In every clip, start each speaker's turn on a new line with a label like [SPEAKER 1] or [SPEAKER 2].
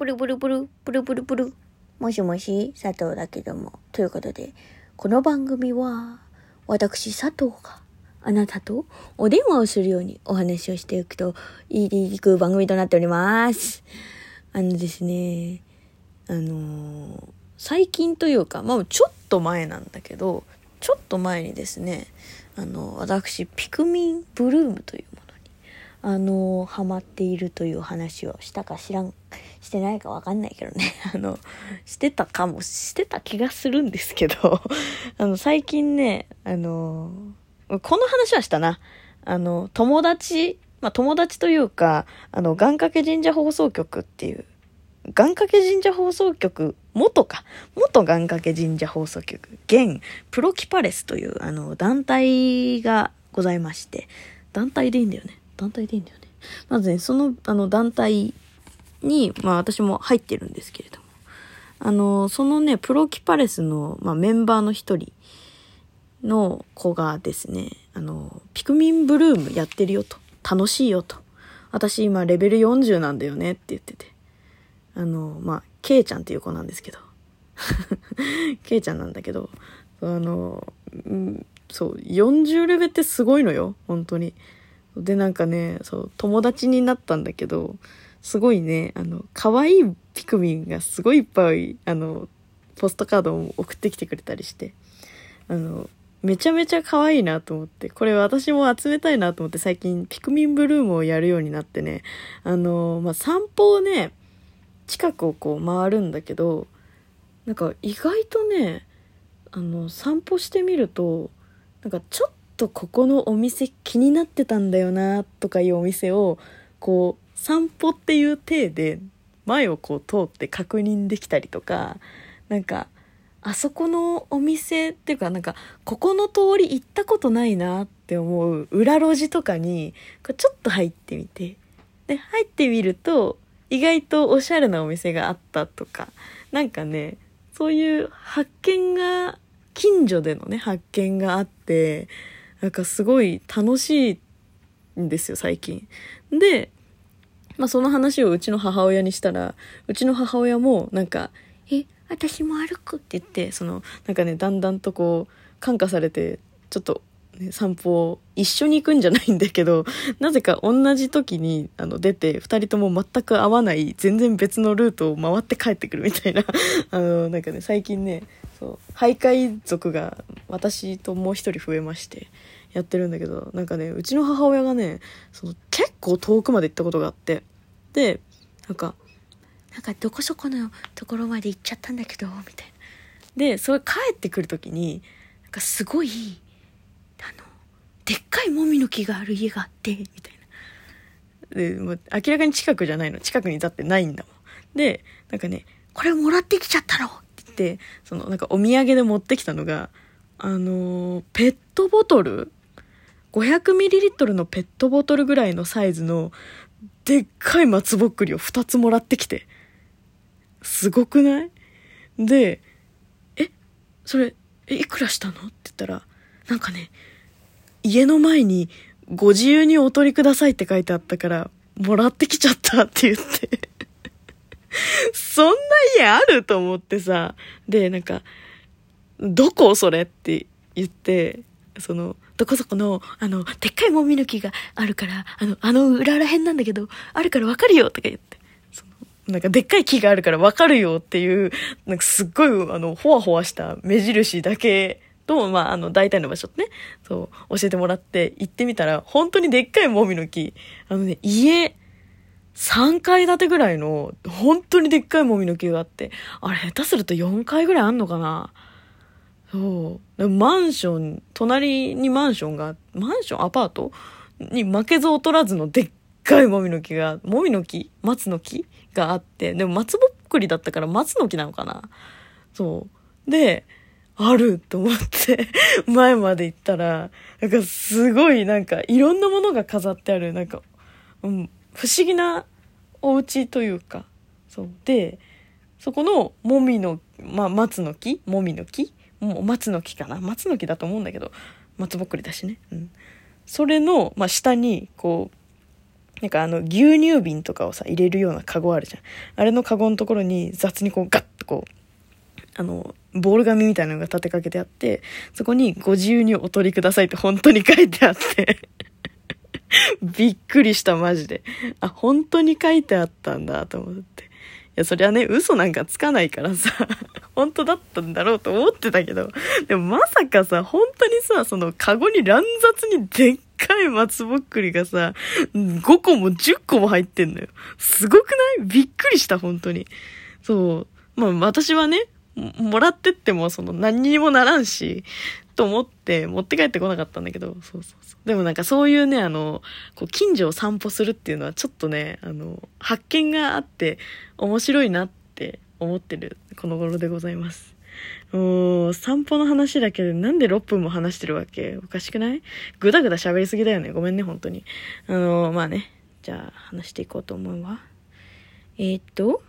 [SPEAKER 1] ブルブルブル、ブルブルブル。もしもし、佐藤だけども。ということで、この番組は、私佐藤があなたとお電話をするようにお話をしていくと、いく番組となっております。あのですね、あのー、最近というか、まあちょっと前なんだけど、ちょっと前にですね、あの、私、ピクミンブルームという、あの、ハマっているという話をしたか知らん、してないかわかんないけどね、あの、してたかも、してた気がするんですけど、あの、最近ね、あの、この話はしたな。あの、友達、まあ、友達というか、あの、願掛け神社放送局っていう願掛け神社放送局、元か、元願掛け神社放送局、現プロキパレスというあの団体がございまして、団体でいいんだよね。団体でいいんだよね。まずね、そのあの団体に、まあ私も入ってるんですけれども、あの、そのね、プロキパレスの、まあ、メンバーの一人の子がですね、あの、ピクミンブルームやってるよと。楽しいよと。私今レベル40なんだよねって言ってて。あの、まあ、ケイちゃんっていう子なんですけど。ケイちゃんなんだけど、あの、うん、そう、40レベってすごいのよ、本当に。で、なんかね、そう、友達になったんだけど、すごいね、あの、可愛いピクミンがすごいいっぱい、あの、ポストカードを送ってきてくれたりして、あの、めちゃめちゃ可愛いなと思って、これ私も集めたいなと思って最近ピクミンブルームをやるようになってね、あの、まあ、散歩をね、近くをこう回るんだけどなんか意外とねあの散歩してみるとなんかちょっととここのお店気になってたんだよなとかいうお店をこう散歩っていう体で前をこう通って確認できたりとかなんかあそこのお店っていうかなんかここの通り行ったことないなって思う裏路地とかにこうちょっと入ってみて。で入ってみると意外とおしゃれなお店があったとか、なんかね、そういう発見が、近所でのね、発見があって、なんかすごい楽しいんですよ、最近。で、まあその話をうちの母親にしたら、うちの母親もなんか、え、私も歩くって言って、その、なんかね、だんだんとこう、感化されて、ちょっとね、散歩一緒に行くんじゃないんだけど、なぜか同じ時にあの出て、二人とも全く合わない、全然別のルートを回って帰ってくるみたいな、あの、なんかね、最近ね、そう、徘徊族が私ともう一人増えまして、やってるんだけど、なんかね、うちの母親がね、その結構遠くまで行ったことがあって、で、なんか、なんかどこそこのところまで行っちゃったんだけど、みたいな。で、それ帰ってくる時に、なんかすごい、でっかいもみの木がある家があって、みたいな。で、もう明らかに近くじゃないの。近くにだってないんだもん。で、なんかね、これもらってきちゃったろって言って、そのなんかお土産で持ってきたのが、あの、ペットボトル ?500ml のペットボトルぐらいのサイズの、でっかい松ぼっくりを2つもらってきて。すごくない？で、え、それ、いくらしたの？って言ったら、なんかね、家の前にご自由にお取りくださいって書いてあったから、もらってきちゃったって言って そんな家あると思ってさ。で、なんか、どこそれって言って、その、どこそこの、あの、でっかいもみの木があるから、あの、あの裏らへんなんだけど、あるからわかるよとか言って。その、なんかでっかい木があるからわかるよっていう、なんかすっごい、あの、ほわほわした目印だけと、まあ、あの、大体の場所ってね、そう、教えてもらって行ってみたら、本当にでっかいもみの木、あのね、家、3階建てぐらいの、本当にでっかいもみの木があって、あれ、下手すると4階ぐらいあんのかな。そう。マンション、隣にマンションが、マンションアパート？に負けず劣らずのでっかいもみの木が、もみの木？松の木？があって、でも松ぼっくりだったから松の木なのかな。そう。で、あると思って 前まで行ったら、なんかすごいなんかいろんなものが飾ってある、なんか、うん、不思議なお家というか、そう。で、そこのもみの、まあ、松の木もみの木もう松の木かな松の木だと思うんだけど、松ぼっくりだしね。うん。それの、まあ、下に、こう、
[SPEAKER 2] なんかあの牛乳瓶とかをさ入れるようなカゴあるじゃんあれのカゴのところに雑にこうガッとこうあのボール紙みたいなのが立てかけてあってそこにご自由にお取りくださいって本当に書いてあって びっくりしたマジであ本当に書いてあったんだと思っていやそりゃね嘘なんかつかないからさ 本当だったんだろうと思ってたけどでもまさかさ本当にさそのカゴに乱雑にでっかい松ぼっくりがさ、5個も10個も入ってんのよ。すごくない？びっくりした、本当に。そう。まあ私はね、もらってってもその何にもならんし、と思って持って帰ってこなかったんだけど、そうそうそう。でもなんかそういうね、あの、こう近所を散歩するっていうのはちょっとね、あの、発見があって面白いなって思ってるこの頃でございます。もう、散歩の話だけでなんで6分も話してるわけ？おかしくない？ぐだぐだ喋りすぎだよね。ごめんね、本当に。あの、まあね。じゃあ、話していこうと思うわ。えー、っと、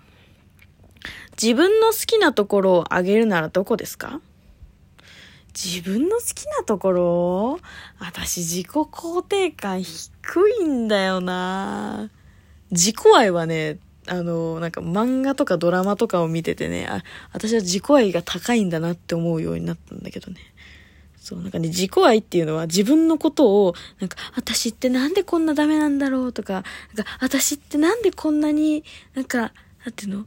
[SPEAKER 2] 自分の好きなところをあげるならどこですか？自分の好きなところ？私自己肯定感低いんだよな。自己愛はね、あの、なんか漫画とかドラマとかを見ててね、あ、私は自己愛が高いんだなって思うようになったんだけどね。そう、なんかね、自己愛っていうのは自分のことを、なんか、私ってなんでこんなダメなんだろうとか、なんか、私ってなんでこんなに、なんか、なんていうの？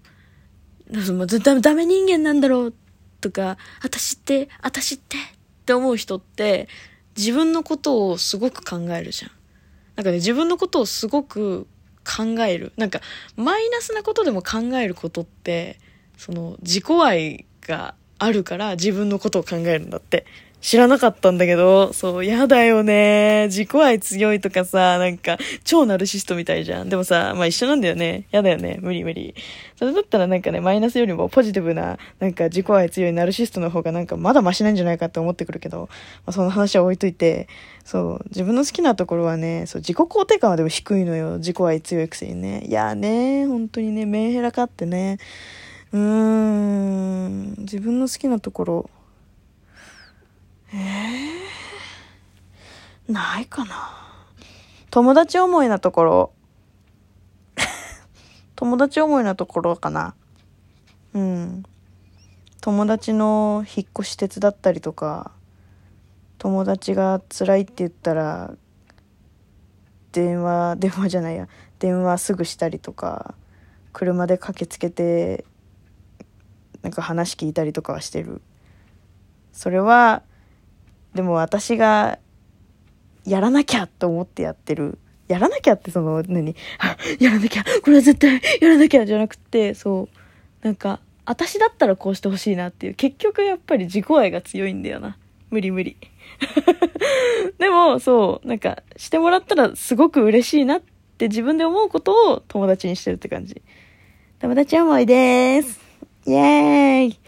[SPEAKER 2] ダダメ人間なんだろうとか、私って、私ってって思う人って、自分のことをすごく考えるじゃん。なんかね、自分のことをすごく考える。なんか、マイナスなことでも考えることって、その、自己愛があるから自分のことを考えるんだって。知らなかったんだけど、そう、やだよね。自己愛強いとかさ、なんか、超ナルシストみたいじゃん。でもさ、まあ一緒なんだよね。やだよね。無理無理。それだったらなんかね、マイナスよりもポジティブな、なんか自己愛強いナルシストの方がなんかまだマシなんじゃないかって思ってくるけど、まあその話は置いといて、そう、自分の好きなところはね、そう、自己肯定感はでも低いのよ。自己愛強いくせにね。いやーね、本当にね、メンヘラかってね。うーん、自分の好きなところ、えー、ないかな。友達思いなところ。友達思いなところかな。うん。友達の引っ越し手伝ったりとか、友達が辛いって言ったら、電話、電話じゃないや、電話すぐしたりとか、車で駆けつけて、なんか話聞いたりとかはしてる。それは、でも私がやらなきゃと思ってやってる。やらなきゃってその、何、やらなきゃこれは絶対やらなきゃじゃなくて、そう、なんか、私だったらこうしてほしいなっていう、結局やっぱり自己愛が強いんだよな。無理無理。でも、そう、なんか、してもらったらすごく嬉しいなって自分で思うことを友達にしてるって感じ。友達思いです。イェーイ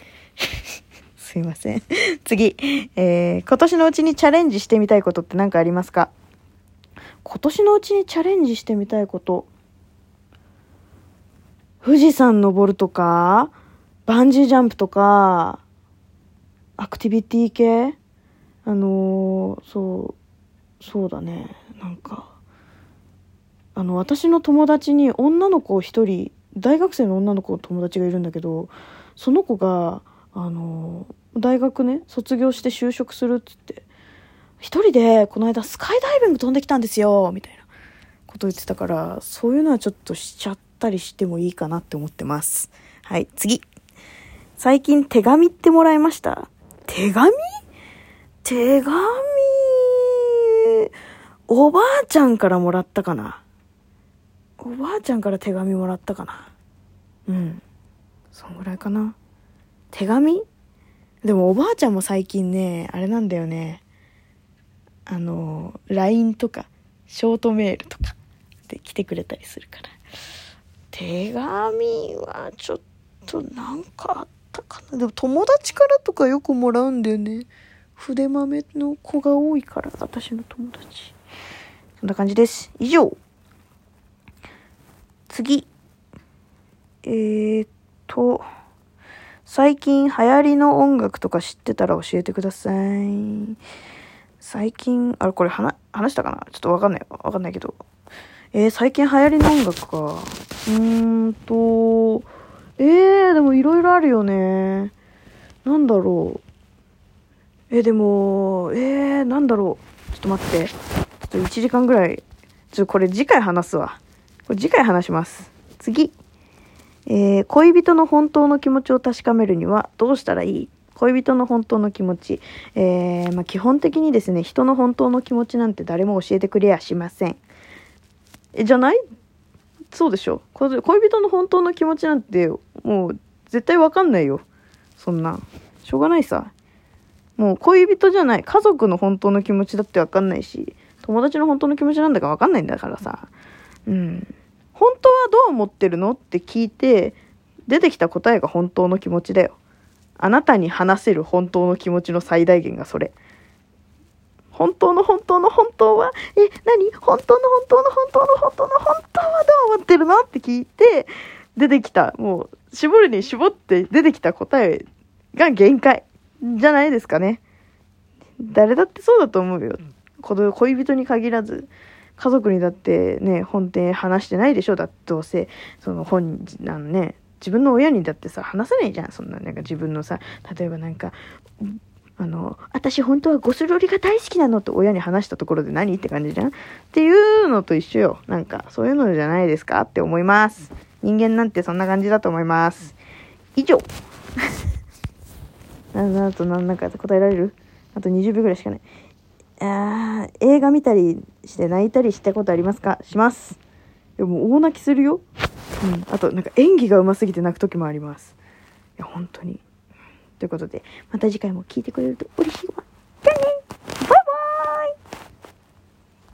[SPEAKER 2] すいません。次。えー、今年のうちにチャレンジしてみたいことって何かありますか？今年のうちにチャレンジしてみたいこと。富士山登るとか、バンジージャンプとか、アクティビティ系？あのー、そう、そうだね。なんか、あの、私の友達に女の子一人、大学生の女の子の友達がいるんだけど、その子が、あのー大学ね卒業して就職するっつって。一人でこの間スカイダイビング飛んできたんですよみたいな。こと言ってたからそういうのはちょっとしちゃったりしてもいいかなって思ってます。はい次。最近手紙ってもらいました。手紙？手紙？おばあちゃんからもらったかな。おばあちゃんから手紙もらったかな。うん。そんぐらいかな。手紙？でもおばあちゃんも最近ね、あれなんだよね。あの、LINE とか、ショートメールとかで来てくれたりするから。手紙はちょっとなんかあったかな。でも友達からとかよくもらうんだよね。筆豆の子が多いから、私の友達。そんな感じです。以上。次。えー、っと。最近流行りの音楽とか知ってたら教えてください。最近、あれこれ話、話したかな？ちょっとわかんない。わかんないけど。えー、最近流行りの音楽か。うーんと、えー、でもいろいろあるよね。なんだろう。えー、でも、えー、なんだろう。ちょっと待って。ちょっと1時間ぐらい。ちょっとこれ次回話すわ。これ次回話します。次。えー恋人の本当の気持ちを確かめるにはどうしたらいい？恋人の本当の気持ち。えーまあ、基本的にですね、人の本当の気持ちなんて誰も教えてくれやしません。え、じゃない？そうでしょ？恋人の本当の気持ちなんてもう絶対わかんないよ。そんな。しょうがないさ。もう恋人じゃない。家族の本当の気持ちだってわかんないし、友達の本当の気持ちなんだかわかんないんだからさ。うん。本当はどう思ってるの？って聞いて、出てきた答えが本当の気持ちだよ。あなたに話せる本当の気持ちの最大限がそれ。本当の本当の本当は、え、何？本当の本当の本当の本当の本当はどう思ってるの？って聞いて、出てきた、もう、絞るに絞って出てきた答えが限界。じゃないですかね。誰だってそうだと思うよ。この恋人に限らず、家族にだってね、本店話してないでしょだってどうせ、その本人、あのね、自分の親にだってさ、話せないじゃん。そんな、なんか自分のさ、例えばなんか、あの、私本当はゴスロリが大好きなのって親に話したところで何って感じじゃんっていうのと一緒よ。なんか、そういうのじゃないですかって思います。人間なんてそんな感じだと思います。以上。な、なと、なんなんか答えられる？あと20秒ぐらいしかない。あ映画見たりして泣いたりしたことありますか？します。いやもう大泣きするよ。うん。あと、なんか演技が上手すぎて泣く時もあります。いや、本当に。ということで、また次回も聞いてくれると嬉しいわ。